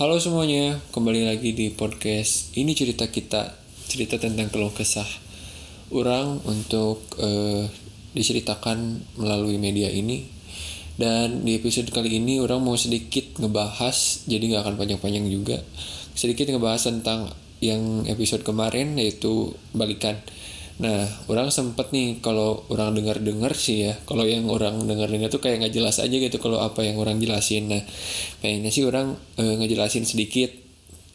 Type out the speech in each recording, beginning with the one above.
Halo semuanya, kembali lagi di podcast Ini cerita kita, cerita tentang keluh kesah orang untuk eh, diceritakan melalui media ini. Dan di episode kali ini orang mau sedikit ngebahas, jadi nggak akan panjang-panjang juga. Sedikit ngebahas tentang yang episode kemarin yaitu balikan. Nah, orang sempet nih kalau orang dengar-dengar sih ya, kalau yang orang dengar-dengar tuh kayak nggak jelas aja gitu kalau apa yang orang jelasin. Nah, kayaknya sih orang e, ngejelasin sedikit.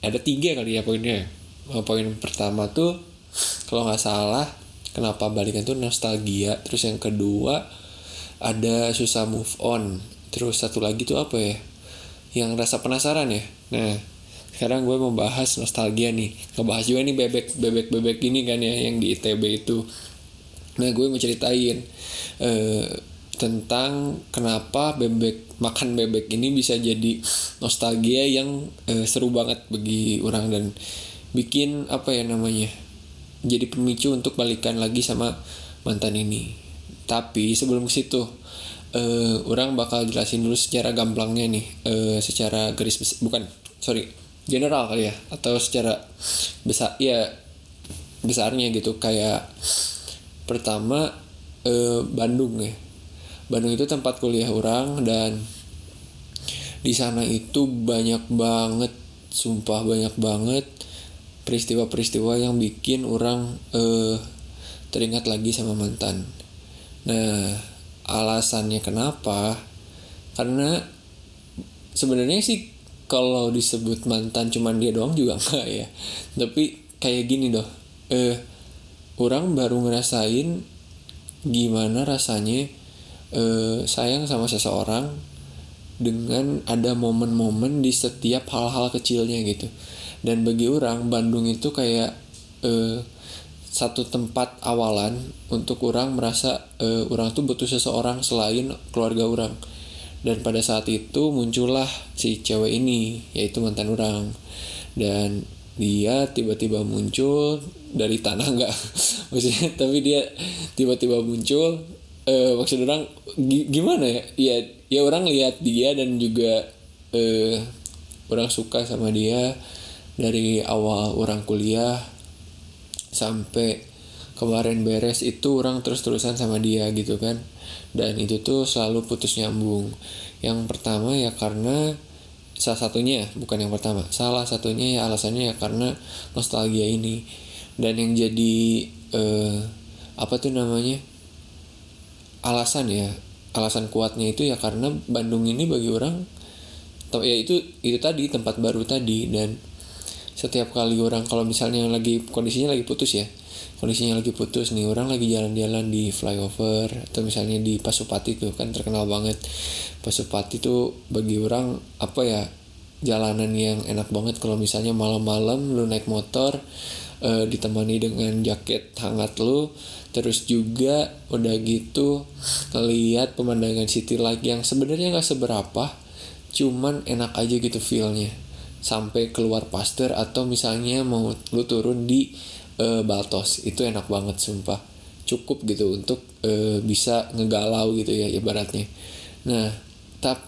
Ada tiga kali ya poinnya. Oh, poin pertama tuh kalau nggak salah, kenapa balikan tuh nostalgia. Terus yang kedua ada susah move on. Terus satu lagi tuh apa ya? Yang rasa penasaran ya. Nah, sekarang gue mau bahas nostalgia nih. Ngebahas juga nih bebek bebek bebek ini kan ya yang di ITB itu. Nah gue mau ceritain uh, tentang kenapa bebek makan bebek ini bisa jadi nostalgia yang uh, seru banget bagi orang dan bikin apa ya namanya jadi pemicu untuk balikan lagi sama mantan ini. Tapi sebelum ke situ uh, orang bakal jelasin dulu secara gamblangnya nih uh, secara garis besar bukan sorry general kali ya atau secara besar ya besarnya gitu. Kayak pertama eh, Bandung ya. Bandung itu tempat kuliah orang dan di sana itu banyak banget sumpah banyak banget peristiwa-peristiwa yang bikin orang eh, teringat lagi sama mantan. Nah alasannya kenapa? Karena sebenarnya sih kalau disebut mantan cuman dia doang juga enggak ya. Tapi kayak gini doh eh orang baru ngerasain gimana rasanya eh, sayang sama seseorang dengan ada momen-momen di setiap hal-hal kecilnya gitu. Dan bagi orang Bandung itu kayak eh, satu tempat awalan untuk orang merasa uh, orang tuh butuh seseorang selain keluarga orang dan pada saat itu muncullah si cewek ini yaitu mantan orang. Dan dia tiba-tiba muncul dari tanah enggak. Maksudnya tapi dia tiba-tiba muncul uh, maksud orang gimana ya? Ya ya orang lihat dia dan juga uh, orang suka sama dia dari awal orang kuliah sampai kemarin beres itu orang terus-terusan sama dia gitu kan. Dan itu tuh selalu putus nyambung. Yang pertama ya karena salah satunya bukan yang pertama. Salah satunya ya alasannya ya karena nostalgia ini. Dan yang jadi eh, apa tuh namanya alasan ya alasan kuatnya itu ya karena Bandung ini bagi orang ya itu itu tadi tempat baru tadi. Dan setiap kali orang kalau misalnya lagi kondisinya lagi putus ya. Kondisinya lagi putus nih orang lagi jalan-jalan di flyover atau misalnya di Pasupati tuh kan terkenal banget. Pasupati tuh bagi orang apa ya jalanan yang enak banget. Kalau misalnya malam-malam lu naik motor e, ditemani dengan jaket hangat lu terus juga udah gitu ngeliat pemandangan city light yang sebenarnya nggak seberapa cuman enak aja gitu feelnya sampai keluar pasteur atau misalnya mau lu turun di uh, Baltos. Itu enak banget sumpah. Cukup gitu untuk uh, bisa ngegalau gitu ya ibaratnya. Nah tap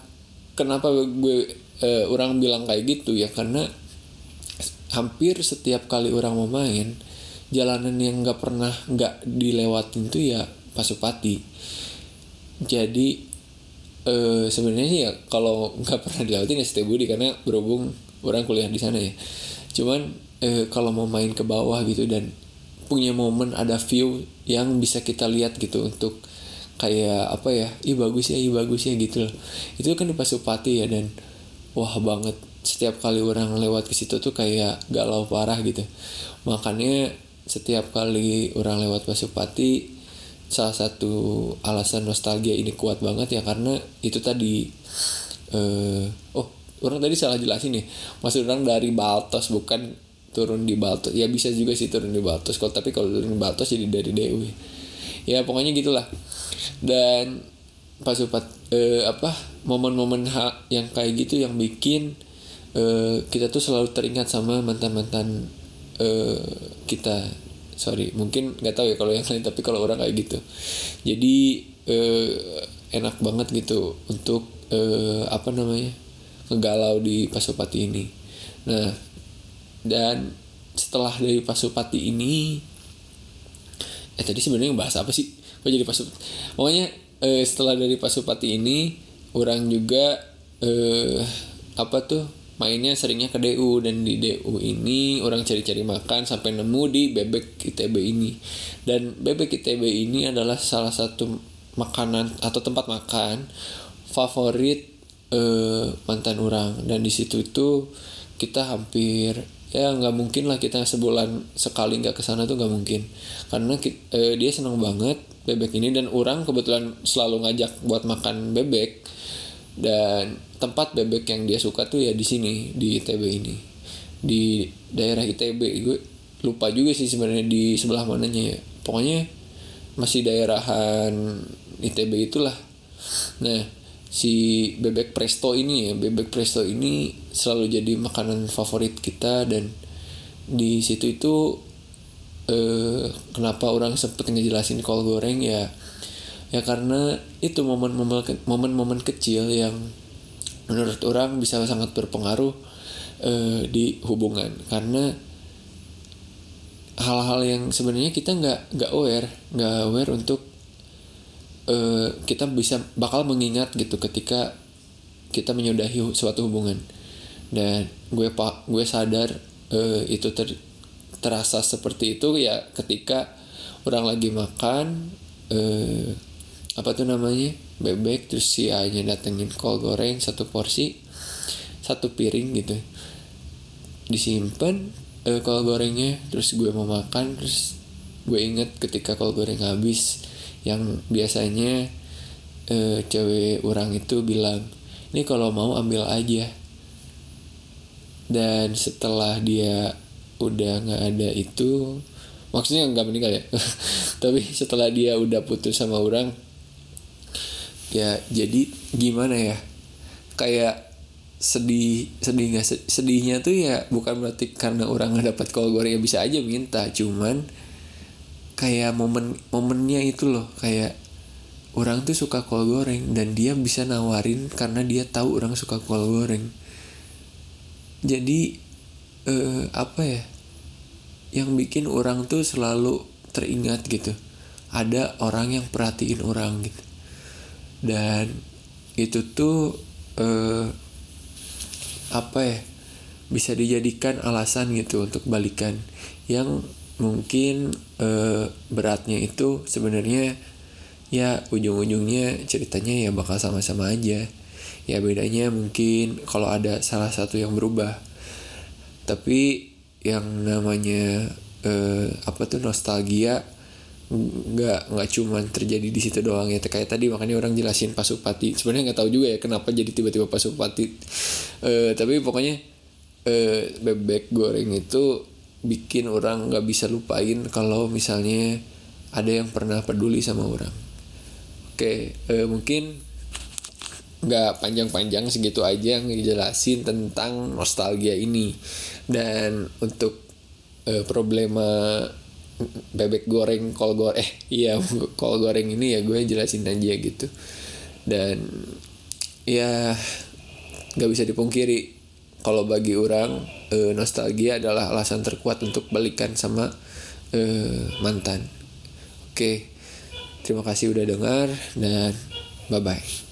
kenapa gue uh, orang bilang kayak gitu ya? Karena hampir setiap kali orang mau main jalanan yang nggak pernah nggak dilewatin tuh ya Pasupati. Jadi uh, sebenarnya ya kalau nggak pernah dilewatin ya Budi karena berhubung orang kuliah di sana ya. Cuman eh, kalau mau main ke bawah gitu dan punya momen ada view yang bisa kita lihat gitu untuk kayak apa ya ih bagus ya ih bagus ya gitu loh. Itu kan di Pasupati ya dan wah banget. Setiap kali orang lewat ke situ tuh kayak galau parah gitu. Makanya setiap kali orang lewat Pasupati salah satu alasan nostalgia ini kuat banget ya karena itu tadi eh, oh orang tadi salah jelasin nih maksud orang dari Baltos bukan turun di Baltos. Ya bisa juga sih turun di Baltos kalau tapi kalau turun di Baltos jadi dari Dewi ya pokoknya gitulah. Dan pas upat eh, apa momen-momen yang kayak gitu yang bikin eh, kita tuh selalu teringat sama mantan-mantan eh, kita. Sorry mungkin nggak tahu ya kalau yang lain tapi kalau orang kayak gitu. Jadi eh, enak banget gitu untuk eh, apa namanya ngegalau di Pasopati ini. Nah dan setelah dari Pasupati ini eh tadi sebenarnya bahas apa sih? Kok jadi Pasupati pokoknya eh, setelah dari Pasupati ini orang juga eh, apa tuh mainnya seringnya ke DU dan di DU ini orang cari-cari makan sampai nemu di bebek ITB ini. Dan bebek ITB ini adalah salah satu makanan atau tempat makan favorit eh, mantan orang. Dan di situ itu kita hampir ya nggak mungkin lah kita sebulan sekali nggak ke sana tuh nggak mungkin. Karena kita, eh, dia senang banget bebek ini dan orang kebetulan selalu ngajak buat makan bebek. Dan tempat bebek yang dia suka tuh ya di sini di ITB ini. Di daerah ITB gue lupa juga sih sebenarnya di sebelah mananya ya. Pokoknya masih daerahan ITB itulah. Nah si bebek presto ini ya. Bebek presto ini selalu jadi makanan favorit kita dan di situ itu eh, kenapa orang sempet ngejelasin kol goreng ya ya karena itu momen-momen momen-momen kecil yang menurut orang bisa sangat berpengaruh uh, di hubungan. Karena hal-hal yang sebenarnya kita nggak nggak aware nggak aware untuk uh, kita bisa bakal mengingat gitu ketika kita menyudahi suatu hubungan. Dan gue pak gue sadar uh, itu ter, terasa seperti itu ya ketika orang lagi makan uh, apa tuh namanya bebek terus si ayahnya datengin kol goreng satu porsi satu piring gitu. Disimpan eh, kol gorengnya terus gue mau makan terus gue inget ketika kol goreng habis yang biasanya eh, cewek orang itu bilang ini kalau mau ambil aja. Dan setelah dia udah nggak ada itu maksudnya nggak meninggal ya? Tapi setelah dia udah putus sama orang ya jadi gimana ya? Kayak sedih sedih nggak sedihnya tuh ya bukan berarti karena orang nggak dapat kol goreng ya bisa aja minta cuman kayak momen momennya itu loh kayak orang tuh suka kol goreng dan dia bisa nawarin karena dia tahu orang suka kol goreng. Jadi eh, apa ya yang bikin orang tuh selalu teringat gitu ada orang yang perhatiin orang gitu. Dan itu tuh eh, apa ya bisa dijadikan alasan gitu untuk balikan. Yang mungkin eh, beratnya itu sebenarnya ya ujung-ujungnya ceritanya ya bakal sama-sama aja. Ya bedanya mungkin kalau ada salah satu yang berubah. Tapi yang namanya eh, apa tuh nostalgia nggak nggak cuman terjadi di situ doang ya. Kayak tadi makanya orang jelasin Pasupati sebenarnya nggak tahu juga ya kenapa jadi tiba-tiba Pasupati uh, tapi pokoknya uh, bebek goreng itu bikin orang nggak bisa lupain kalau misalnya ada yang pernah peduli sama orang. Oke uh, mungkin nggak panjang-panjang segitu aja ngejelasin tentang nostalgia ini. Dan untuk uh, problema bebek goreng kol goreng eh iya kol goreng ini ya gue jelasin aja gitu. Dan ya nggak bisa dipungkiri kalau bagi orang e, nostalgia adalah alasan terkuat untuk balikan sama e, mantan. Oke terima kasih udah dengar dan bye bye